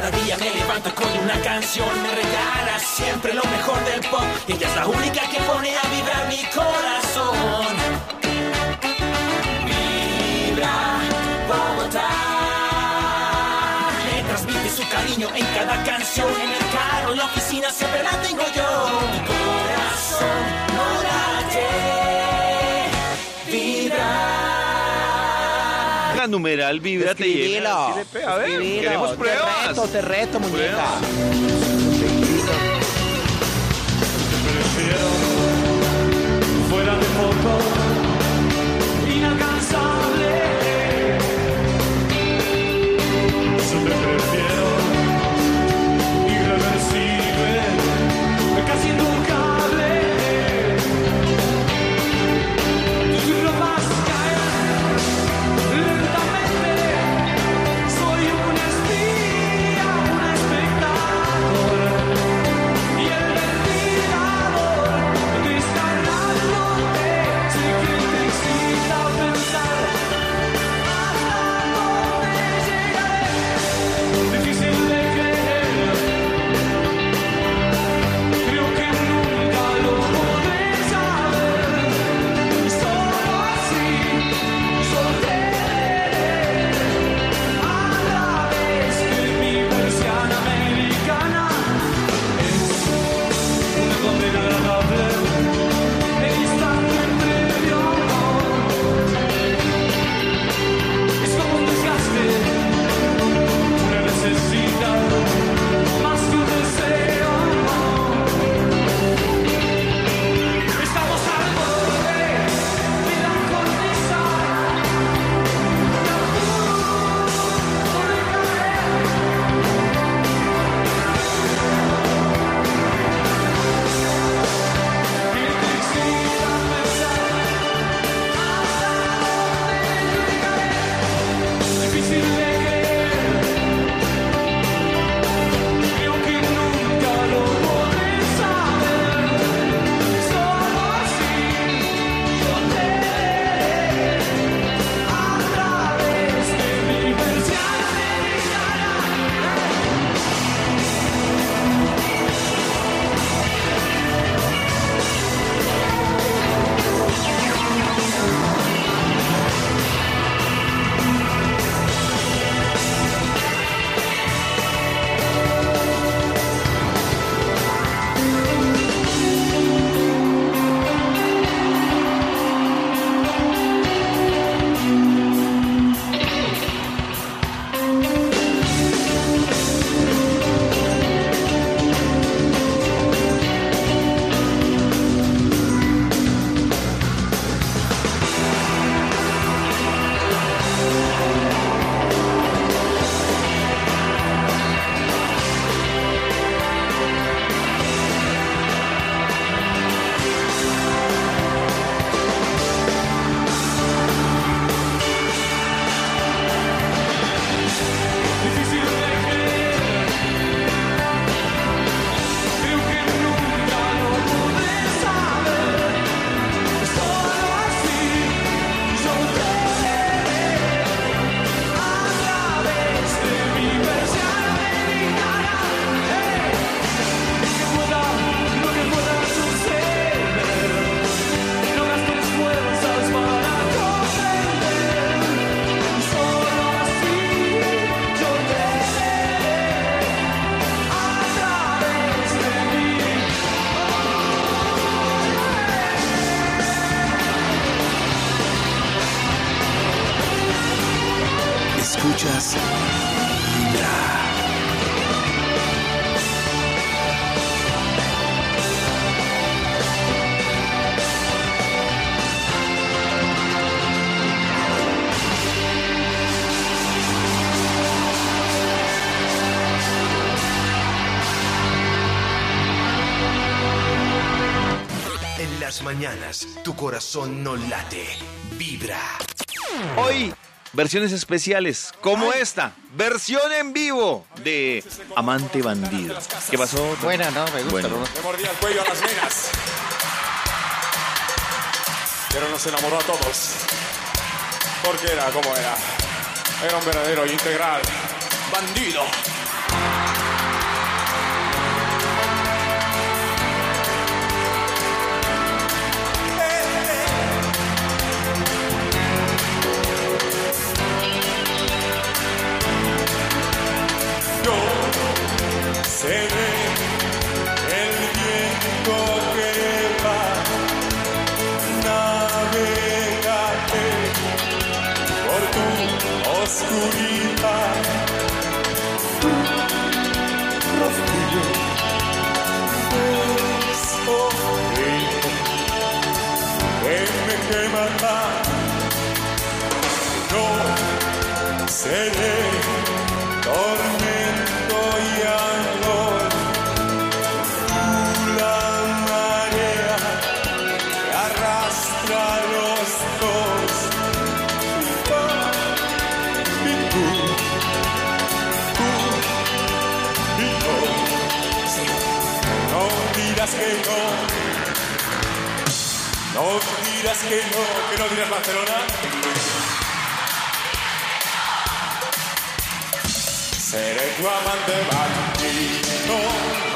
Cada día me levanto con una canción, me regala siempre lo mejor del pop. Ella es la única que pone a vibrar mi corazón. Vibra Bogotá. Me transmite su cariño en cada canción, en el carro, en la oficina, siempre la tengo yo. Numeral vibra te. A ver, reto, te reto, muñeca. Tu corazón no late, vibra. Hoy, versiones especiales, como esta, versión en vivo de Amante Bandido. ¿Qué pasó? Buena, ¿no? Me gusta. Bueno. mordía el cuello a las nenas. Pero nos enamoró a todos. Porque era como era. Era un verdadero integral. Bandido. Amen. No dirás que no, que no dirás Barcelona. Seré tu amante bandido,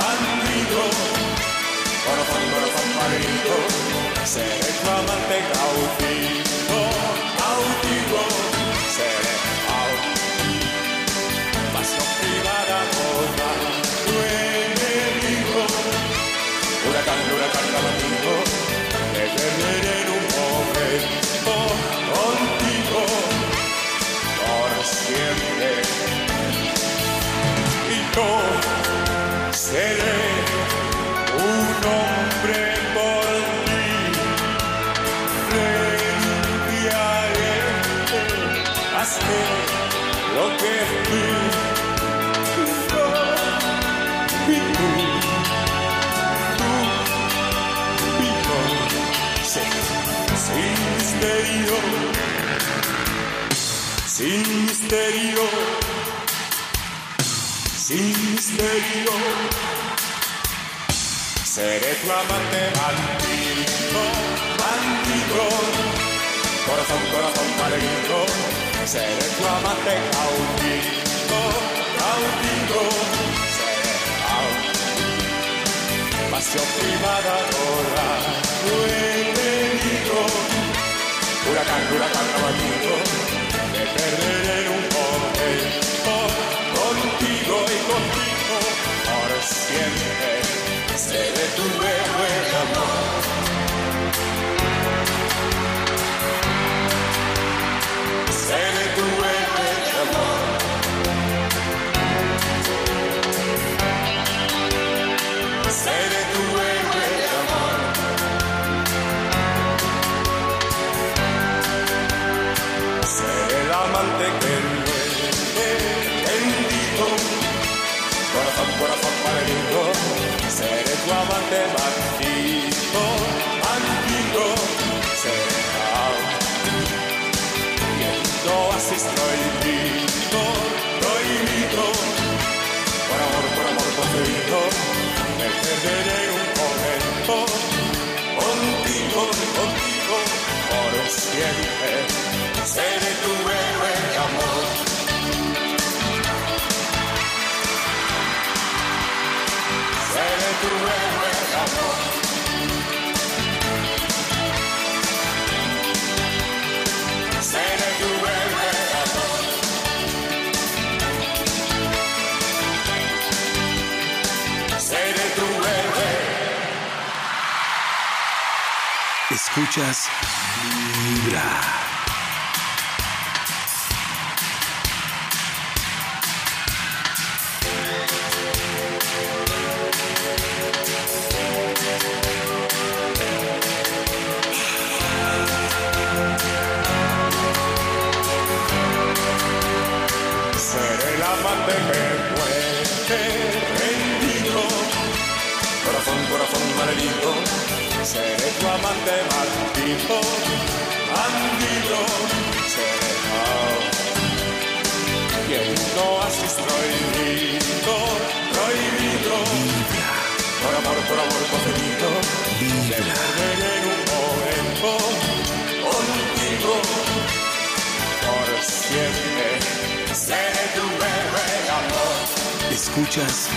bandido. Corazón, corazón marido. Seré tu amante cautivo. Sin misterio sin misterio. Seré tu amante bandido, bandido. Corazón, corazón malherido. Seré tu amante cautivo, cautivo. Seré cautivo. Pasión privada toda tu enemigo. Huracán, huracán abatido. Te perderé en Escuchas Vibra. Así prohibido. Prohibido. Por amor, por amor concedido. En un momento contigo por siempre. Seré tu de amor. Escuchas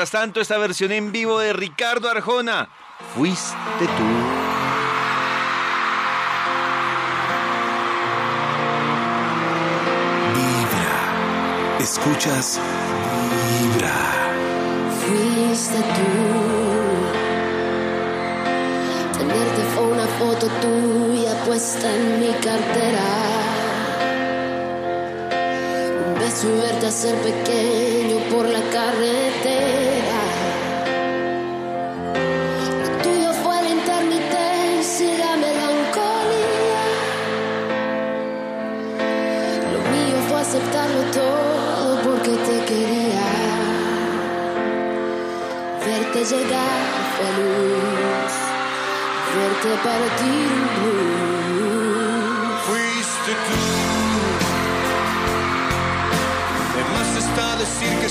Mientras tanto, esta versión en vivo de Ricardo Arjona. Fuiste tú. Vibra. Escuchas Vibra. Fuiste tú. Tenerte fue una foto tuya puesta en mi cartera. Su verte a ser pequeño por la carretera. Lo tuyo fue la intermitencia y la melancolía. Lo mío fue aceptarlo todo porque te quería. Verte llegar feliz, verte partir un blues.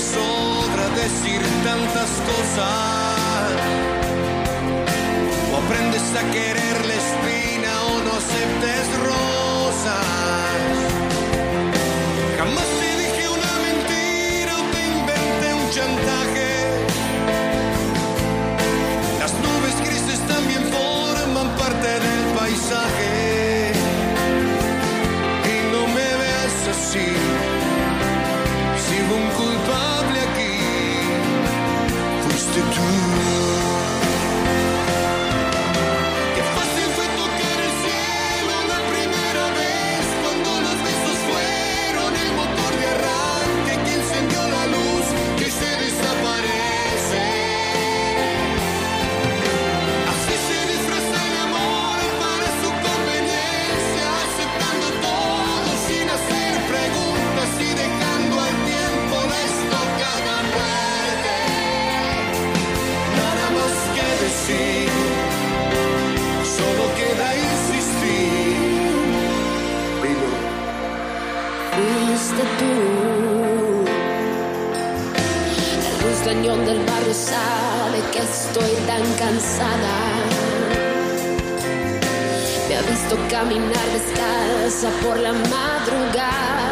Sobra decir tantas cosas. O aprendes a querer la espina o no aceptes rosas. Jamás te dije una mentira o te inventé un chantaje. Las nubes grises también forman parte del paisaje. Cañón del barrio sabe que estoy tan cansada. Me ha visto caminar descalza por la madrugada.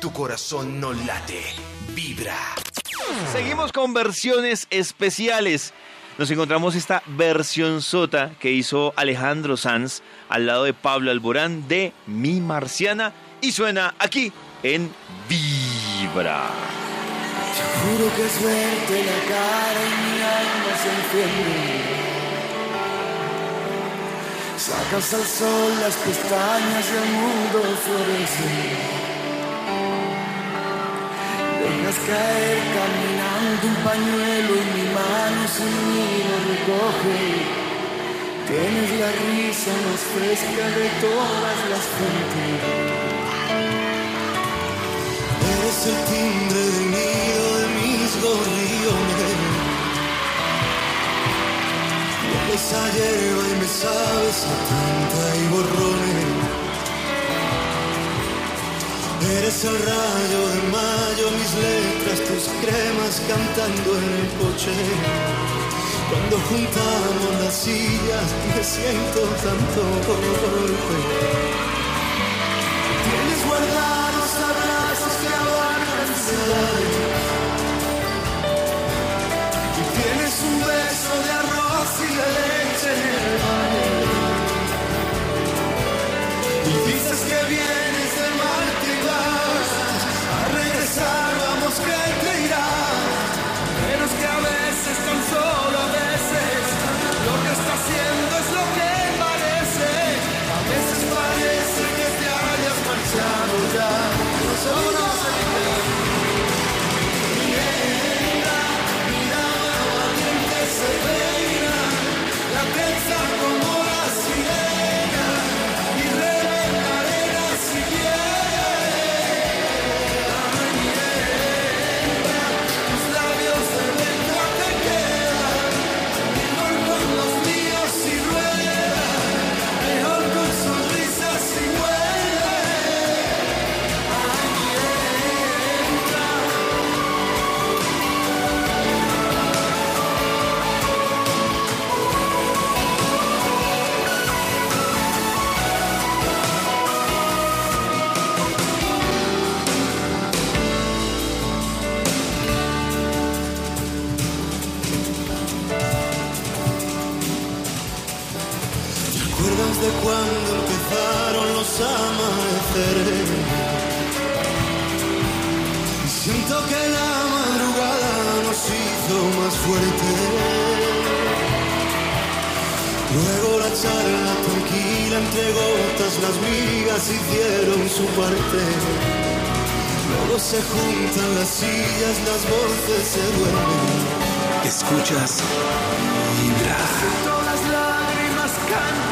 Tu corazón no late, vibra. Seguimos con versiones especiales. Nos encontramos esta versión sota que hizo Alejandro Sanz al lado de Pablo Alborán de Mi Marciana y suena aquí en Vibra. Juro que es verte la cara y mi alma se. Sacas al sol las pestañas y el mundo florece. Caer caminando un pañuelo y mi mano sin mí lo recoge. Tienes la risa más fresca de todas las fuentes. Eres el timbre del nido de mis gorriones. Hueles a hierba y me sabes a tinta y borrones. Eres el rayo de mayo, mis letras, tus cremas cantando en el coche. Cuando juntamos las sillas me siento tanto golpe. Tienes guardados abrazos que abarcan marchado ya. Los amaneceres? Y siento que la madrugada nos hizo más fuertes. Luego la charla tranquila entre gotas, las migas hicieron su parte. Luego se juntan las sillas, las voces se duermen. Escuchas Vibra. Todas las lágrimas caen,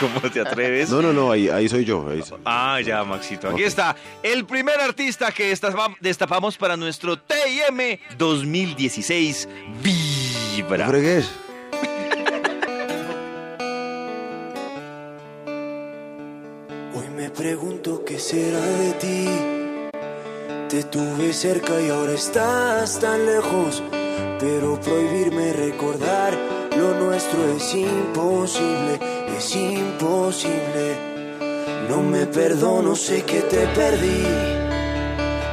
Como te atreves. No, no, no, ahí, ahí soy yo. ahí soy. Ah, ya, Maxito. Aquí está el primer artista que destapa- destapamos para nuestro TIM 2016. No Vibra. fregues. Hoy me pregunto qué será de ti. Te tuve cerca y ahora estás tan lejos. Pero prohibirme recordar lo nuestro es imposible, es imposible. No me perdono, sé que te perdí.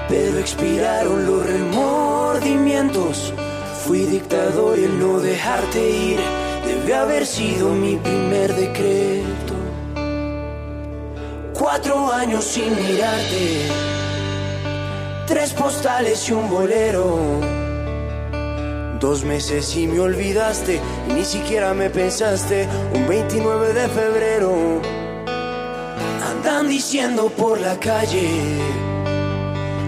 Pero expiraron los remordimientos. Fui dictador y el no dejarte ir debe haber sido mi primer decreto. Cuatro años sin mirarte, tres postales y un bolero. Dos meses y me olvidaste, y ni siquiera me pensaste. Un 29 de febrero, andan diciendo por la calle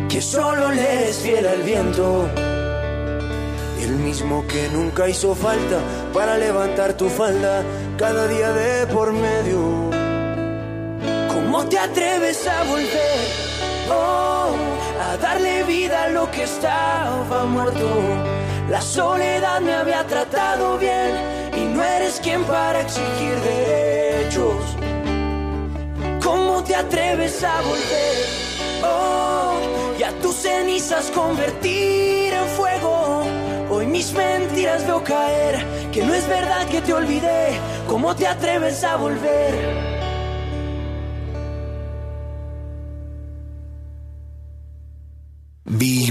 que solo le eres fiel al viento. El mismo que nunca hizo falta para levantar tu falda cada día de por medio. ¿Cómo te atreves a volver? Oh, a darle vida a lo que estaba muerto. La soledad me había tratado bien y no eres quien para exigir derechos. ¿Cómo te atreves a volver? Oh, y a tus cenizas convertir en fuego. Hoy mis mentiras veo caer, que no es verdad que te olvidé. ¿Cómo te atreves a volver?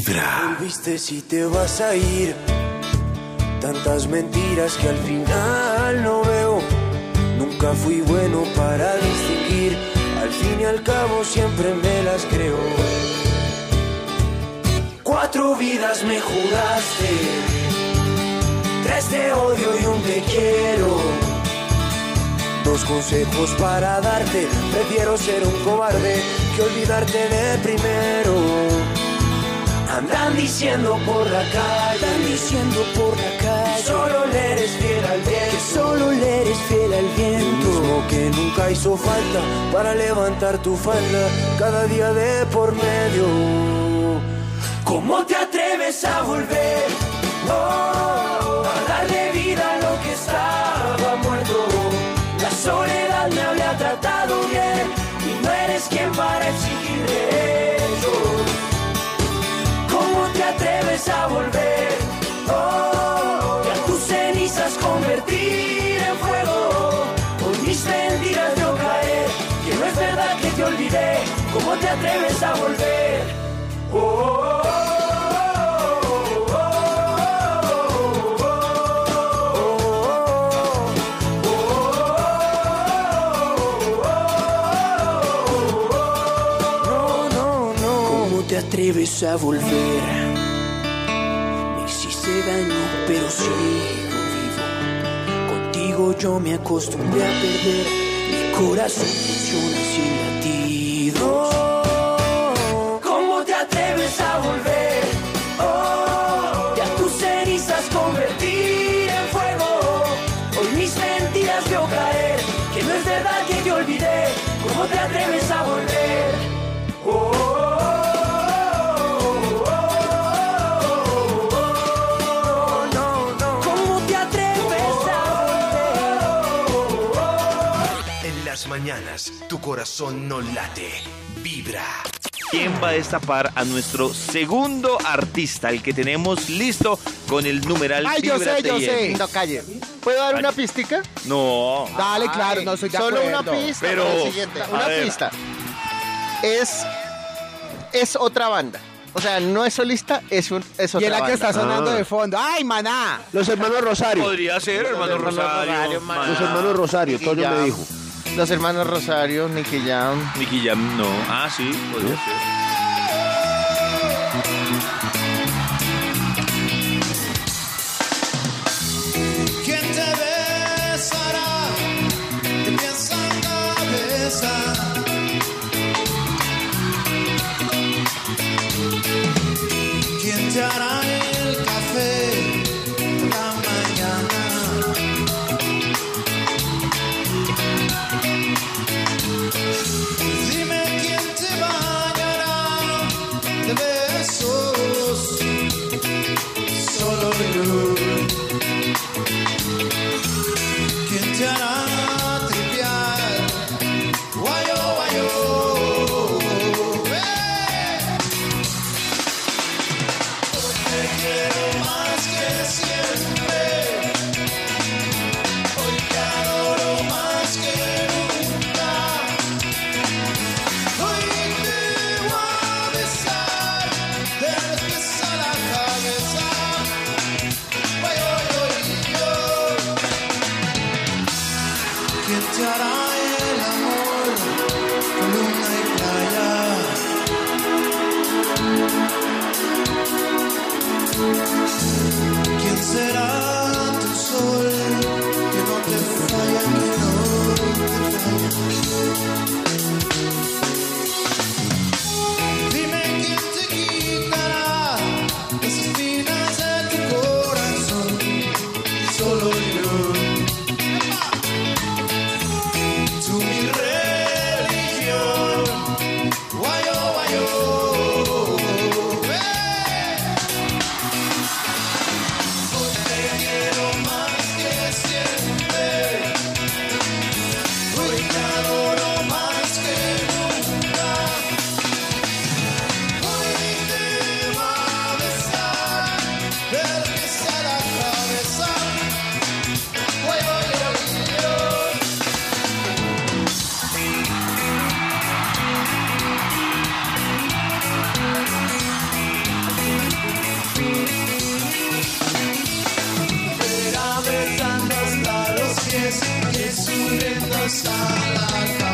Vibra. Volviste si te vas a ir. Tantas mentiras que al final no veo. Nunca fui bueno para distinguir. Al fin y al cabo siempre me las creo. Cuatro vidas me juraste. Tres de odio y un te quiero. Dos consejos para darte. Prefiero ser un cobarde que olvidarte de primero. Andan diciendo por la calle, andan diciendo por la calle, solo le eres fiel al viento, que solo le eres fiel al viento, mismo que nunca hizo falta para levantar tu falda cada día de por medio. ¿Cómo te atreves a volver? Oh, a darle vida a lo que estaba muerto. La soledad me había tratado bien y no eres quien para exigir atreves a volver? Oh, a tus cenizas convertir en fuego. Hoy mis mentiras veo caer, que no es verdad que te olvidé. ¿Cómo te atreves a volver? Oh, oh, oh, oh, No, no, no. ¿Cómo te atreves a volver? Pero sigo vivo. Contigo yo me acostumbré a perder. Mi corazón corazón no late, vibra. ¿Quién va a destapar a nuestro segundo artista, el que tenemos listo con el numeral Ay, yo sé, yo sé. No, calle. ¿Puedo dar una pistica? No. Dale, claro, no soy de Solo una pista Pero, para el siguiente. a Una ver. pista. Es, es otra banda. O sea, no es solista, es, un, es otra Y es la que banda. está sonando Ah. de fondo. ¡Ay, maná! Los hermanos Rosario. Podría ser, hermano hermanos Rosario. Los hermanos Rosario, Toño me dijo. Los hermanos Rosario, Nicky Jam. Nicky Jam, no. Ah, sí, podría ser. ¿Quién te besará? ¿Qué piensa en cabeza? ¿Quién te hará pies y subiendo a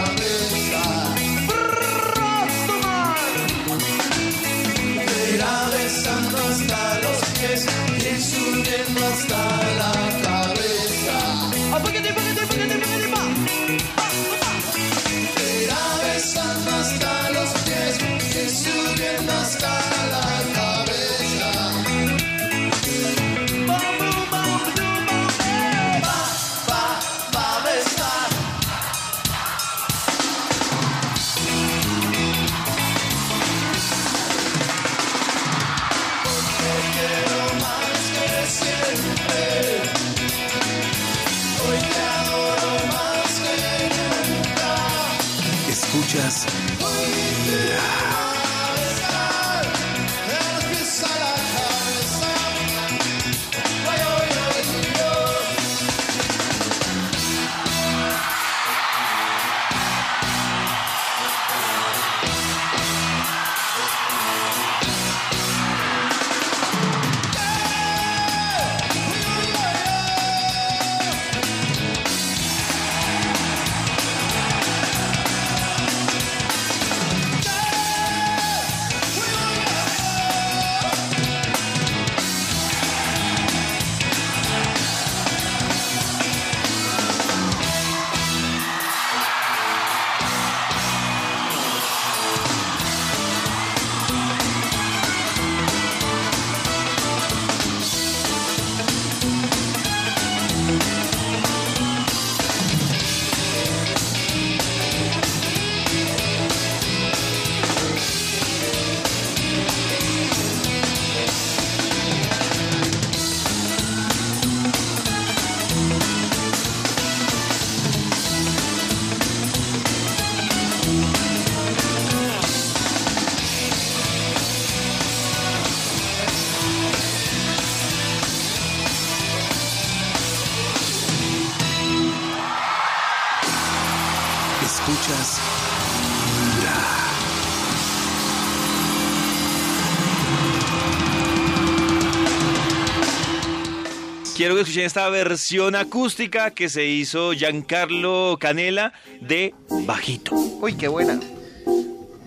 Escuchen esta versión acústica que se hizo Giancarlo Canela de Bajito. Uy, qué buena.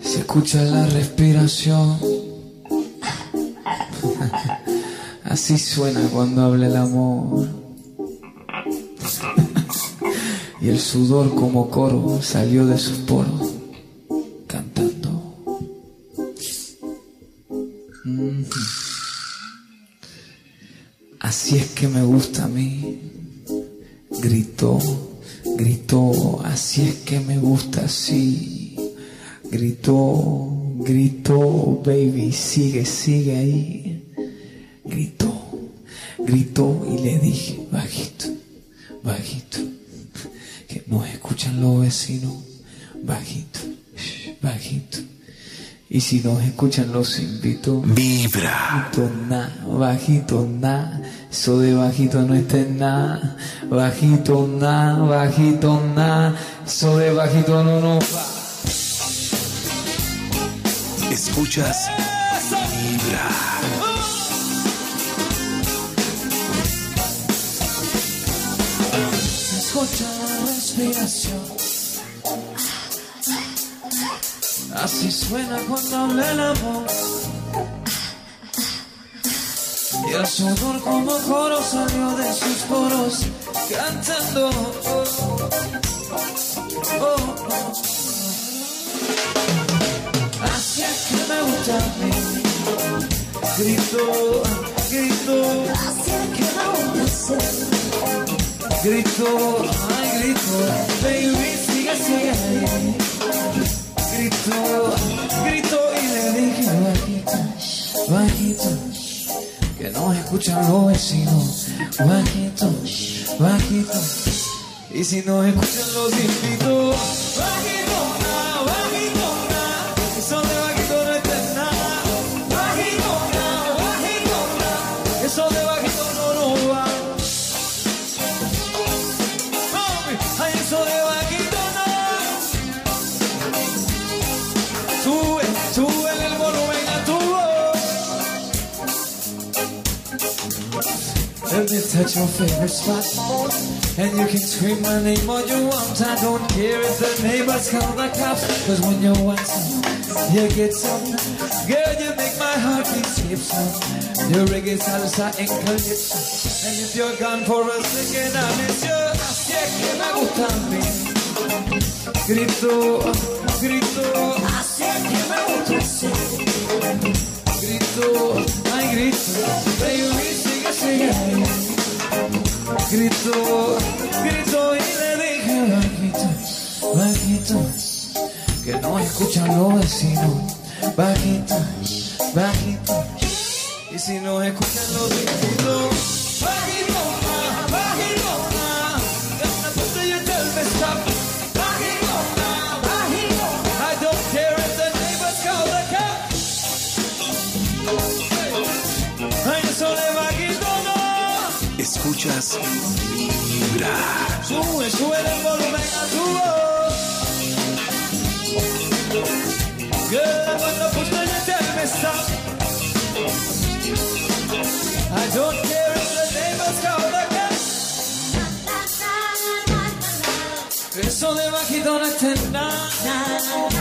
Se escucha la respiración. Así suena cuando habla el amor. Y el sudor como coro salió de sus poros, Así es que me gusta a mí. Gritó, gritó, así es que me gusta así. Gritó, gritó, baby, sigue, sigue ahí. Gritó, gritó y le dije, bajito, bajito, que nos escuchan los vecinos, bajito, bajito. Y si nos escuchan los invito, Vibra. bajito na, bajito na, eso de bajito no está en nada, bajito na, bajito na, eso de bajito no nos va. Escuchas Vibra. Escucha la respiración. Así suena cuando habla el amor. Y el sudor como coro salió de sus poros cantando. Oh, oh, oh. Así es que me gusta a mí. Grito, grito. Así es que me gusta Grito, ay grito, baby sigue, sigue ahí. Grito, grito y le dije bajito, bajito, que no escuchan los vecinos. Bajito, bajito, y si no escuchan los invito. Bajito, Let me touch your favorite spot. And you can scream my name all you want. I don't care if the neighbors call the cops. Cause when you want some, you get some. Girl, you make my heart beat skip some. Your reggae salsa and calypso. And if you're gone for a second, I miss you. Así que me gusta a mí. Grito, grito. Así es que me gusta así. Grito, ay grito. Baby, ahí. Grito, grito y le dije bajito, bajito, que no escuchan los vecinos. Bajito, bajito, y si no escuchan los vecinos. Bajito, A tu cuando. I don't care if the neighbors the cops. Eso de bajito no está nada.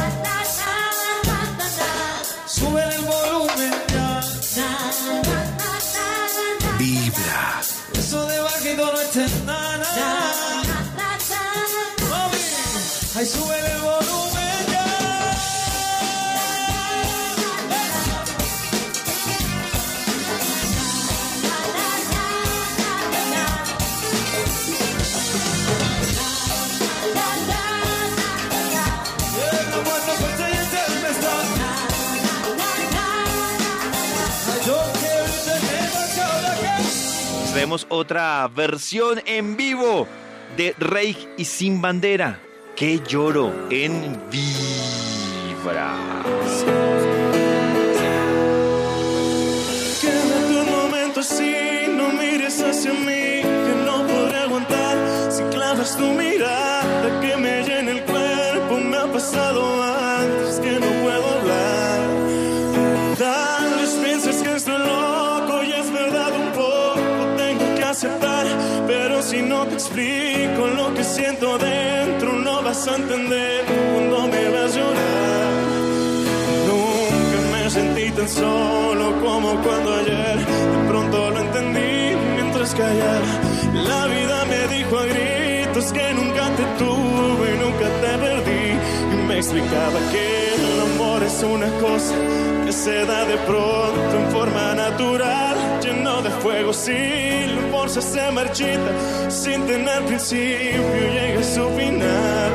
Traemos otra versión en vivo de Rey y Sin Bandera. Que lloro en Vibra. Quédate un momento así, no mires hacia mí, que no podré aguantar si clavas tu mirada que me llena el cuerpo. Me ha pasado antes que no puedo hablar. Tal vez pienses que estoy loco y es verdad un poco, tengo que aceptar. no te explico vas a entender cuando me veas llorar. Nunca me sentí tan solo como cuando ayer de pronto lo entendí mientras callaba. La vida me dijo a gritos que nunca explicaba que el amor es una cosa que se da de pronto en forma natural, lleno de fuego. Si la fuerza se marchita sin tener principio, llega a su final.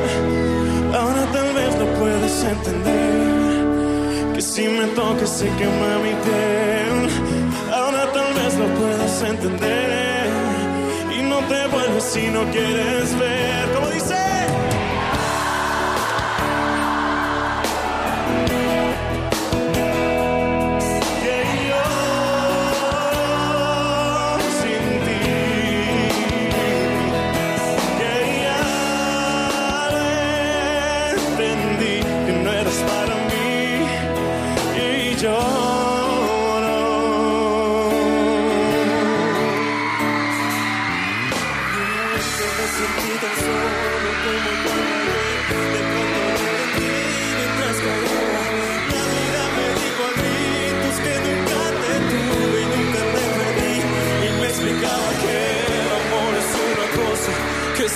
Ahora tal vez lo puedes entender. Que si me toca se quema mi piel. Ahora tal vez lo puedas entender. Y no te vuelves si no quieres ver. Como dice.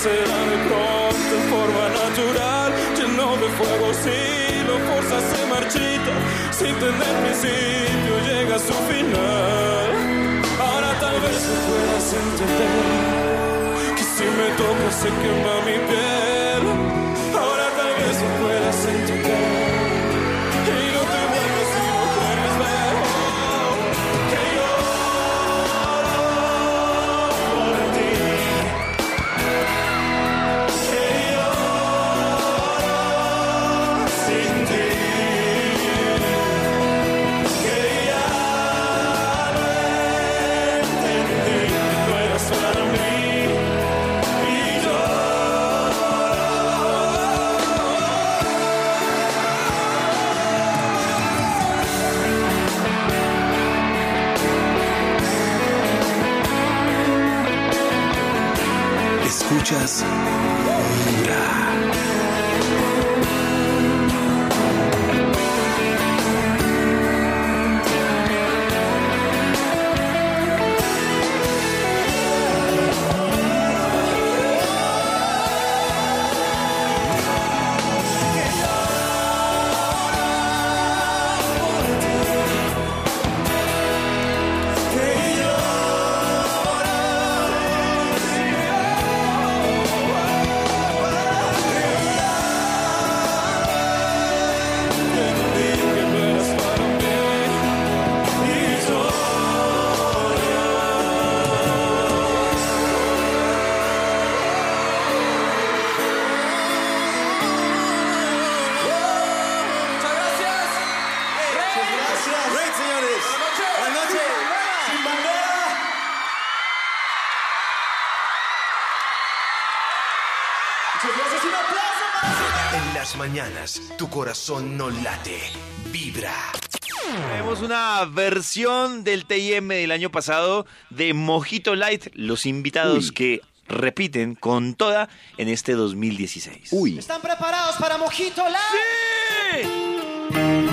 Que se da de pronto en forma natural, lleno de fuego si lo forzas se marchita, sin tener principio llega a su final. Ahora tal vez puedas entender que si me tocas se quema mi piel. Escuchas corazón no late, vibra. Tenemos una versión del TIM del año pasado de Mojito Light, los invitados que repiten con toda en este 2016. Uy. ¿Están preparados para Mojito Live? ¿Dónde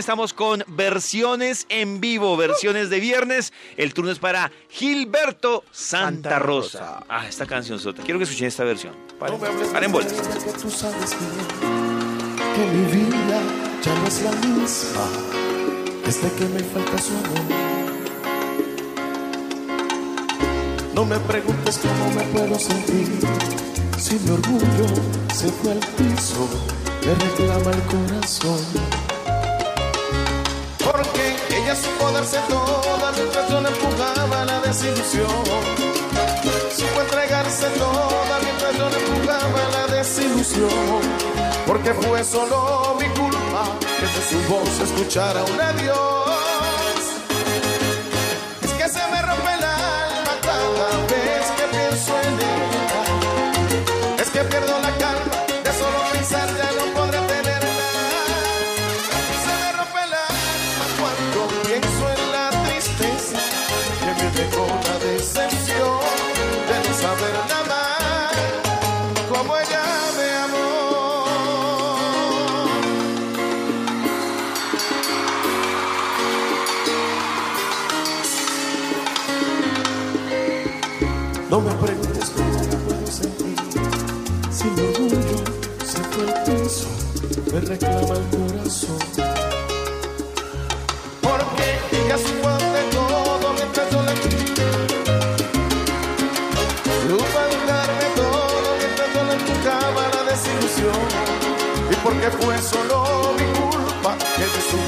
estamos con versiones en vivo, versiones de viernes. El turno es para Gilberto Santa, Rosa. Ah, esta canción sota. Quiero que escuchen esta versión. Paren, paren bolas. tú sabes bien que mi vida ya no es la misma desde que me falta su amor. No me preguntes cómo me puedo sentir si mi orgullo se fue al piso, me reclama el corazón. Ella supo darse toda mientras yo le empujaba la desilusión. Supo entregarse toda mientras yo le empujaba la desilusión. Porque fue solo mi culpa que de su voz escuchara un adiós. No me preguntes cómo me puedo sentir si mi orgullo se fue al piso, me reclama el corazón. Porque supo de todo yo le Supo darme todo mientras yo le empujaba la desilusión. Y porque fue solo mi culpa que de su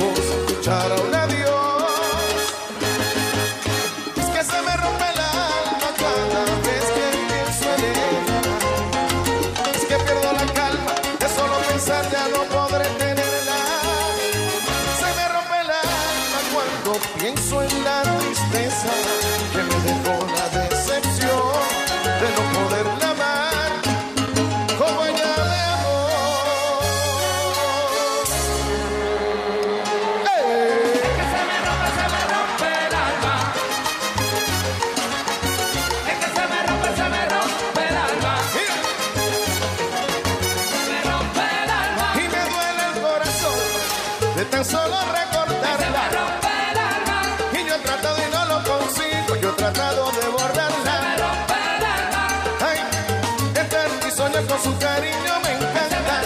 su cariño me encanta.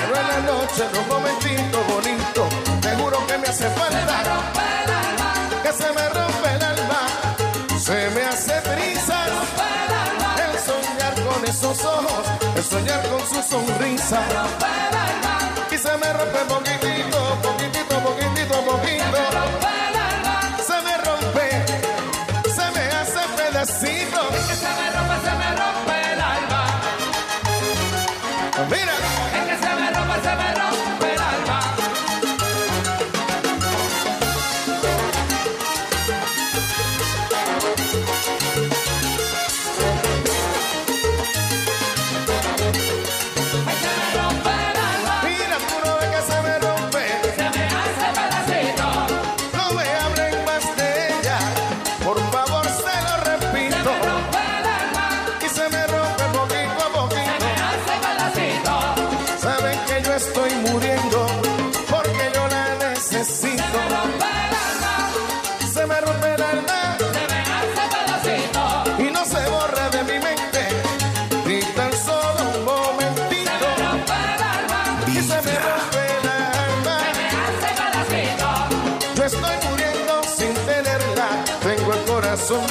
Pero en la noche, en un momentito bonito, te juro que me hace falta. Que se me rompe el alma, se me hace brisa. El soñar con esos ojos, el soñar con su sonrisa. Y se me rompe poquitito, poquitito, poquitito, poquito. som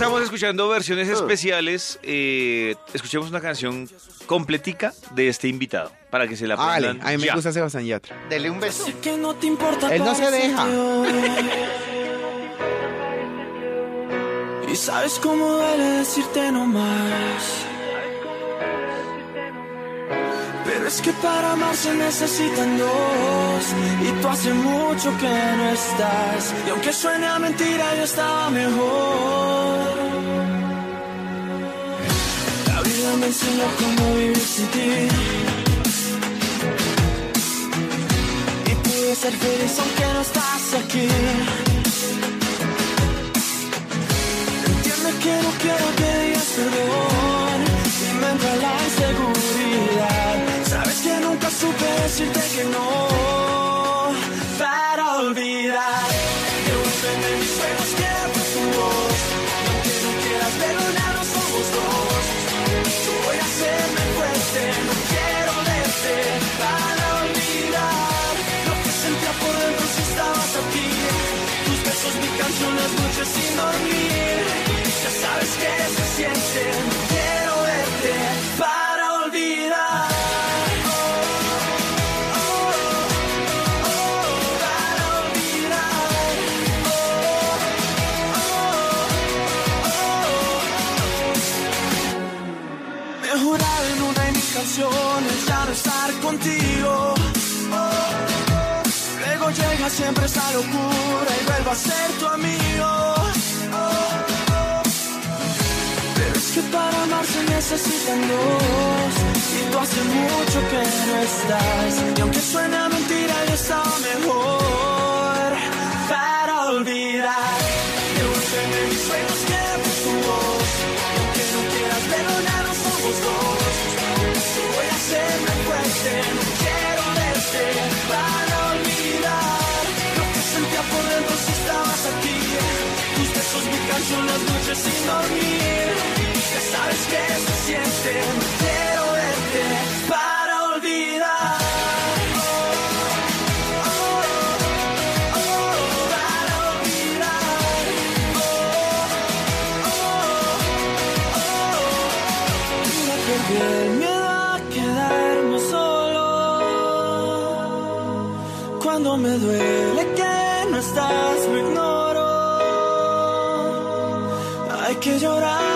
estamos escuchando versiones ah. especiales. Eh, escuchemos una canción completica de este invitado para que se la Ah, aprendan. a mí me ya. gusta Sebastián Yatra. Dele un beso. Él no se deja. Y sabes cómo duele decirte no. Pero es que para amar se necesitan dos Y tú hace mucho que no estás. Y aunque suene a mentira yo estaba mejor. La vida me enseñó cómo vivir sin ti. Y pude ser feliz aunque no estás aquí. siempre esa locura y vuelvo a ser tu amigo. Pero es que para amar se necesitan dos. Y tú hace mucho que no estás. Y aunque suena mentira, yo estaba mejor. paso las noches sin dormir. Ya sabes que se siente, quiero verte para olvidar. Bien me da quedarme solo cuando me duele que no estás, me ignora. 지켜줘라.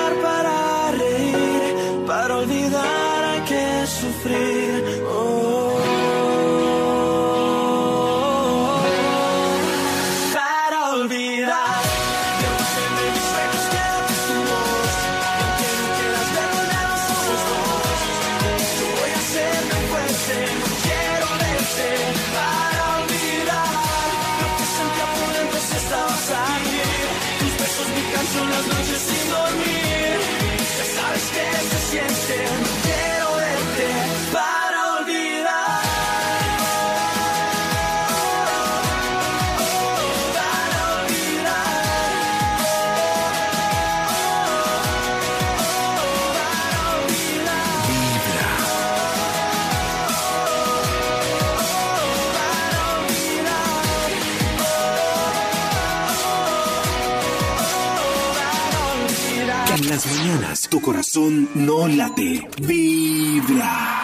corazón no late, vibra.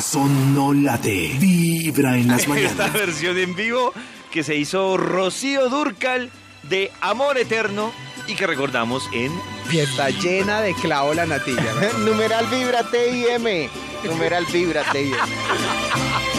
corazón no late, vibra en las mañanas. Esta versión en vivo que se hizo Rocío Durcal de Amor Eterno y que recordamos en Fiesta llena de clavo la natilla. Numeral vibra TIM. Numeral vibra TIM.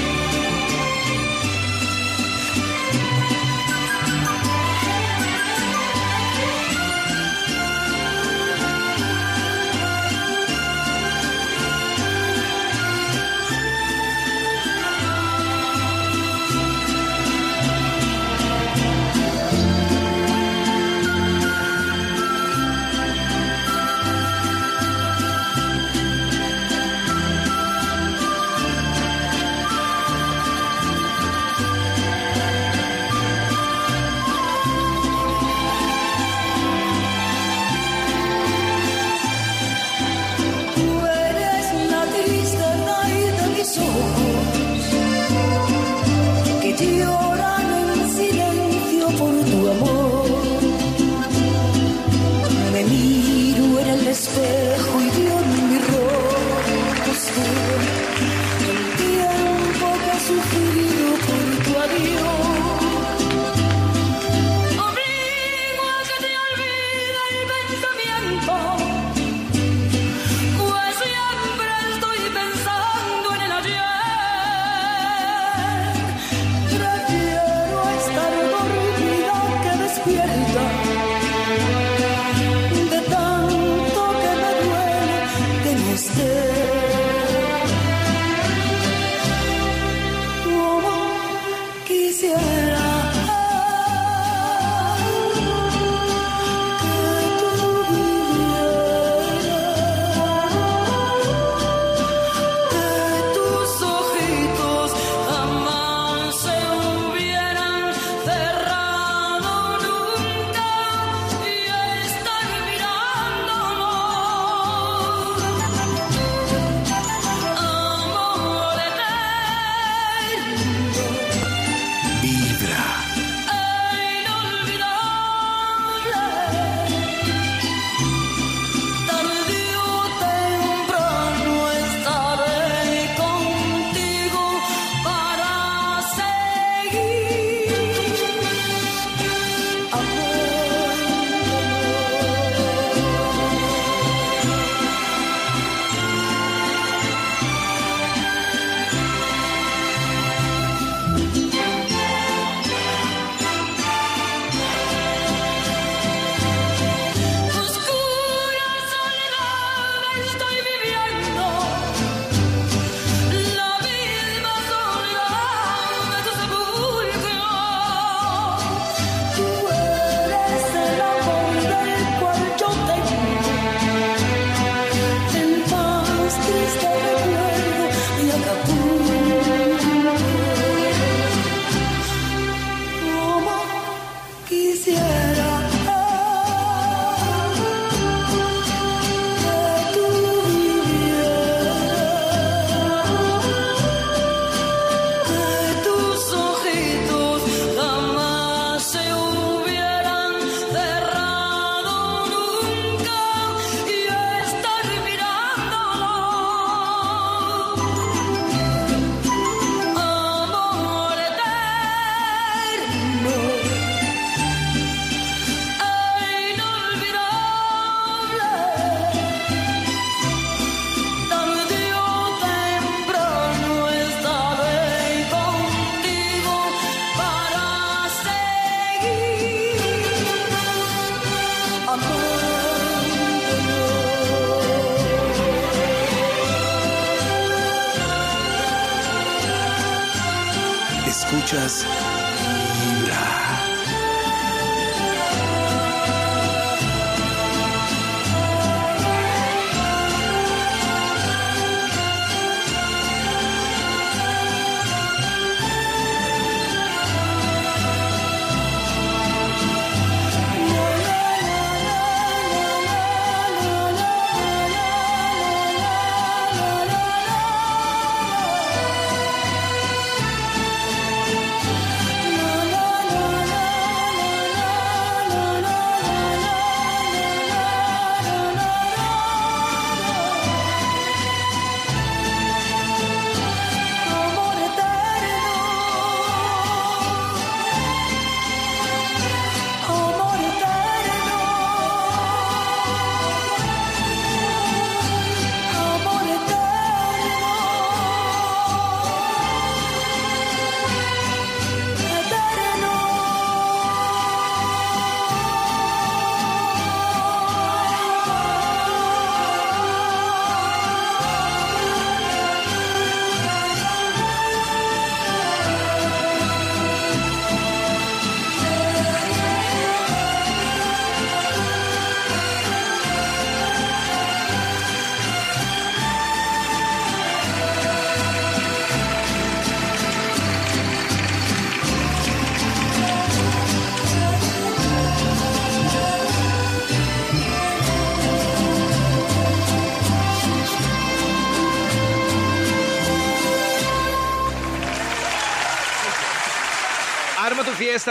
escuchas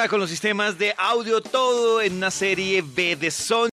con los sistemas de audio? Todo en una serie B de Sony.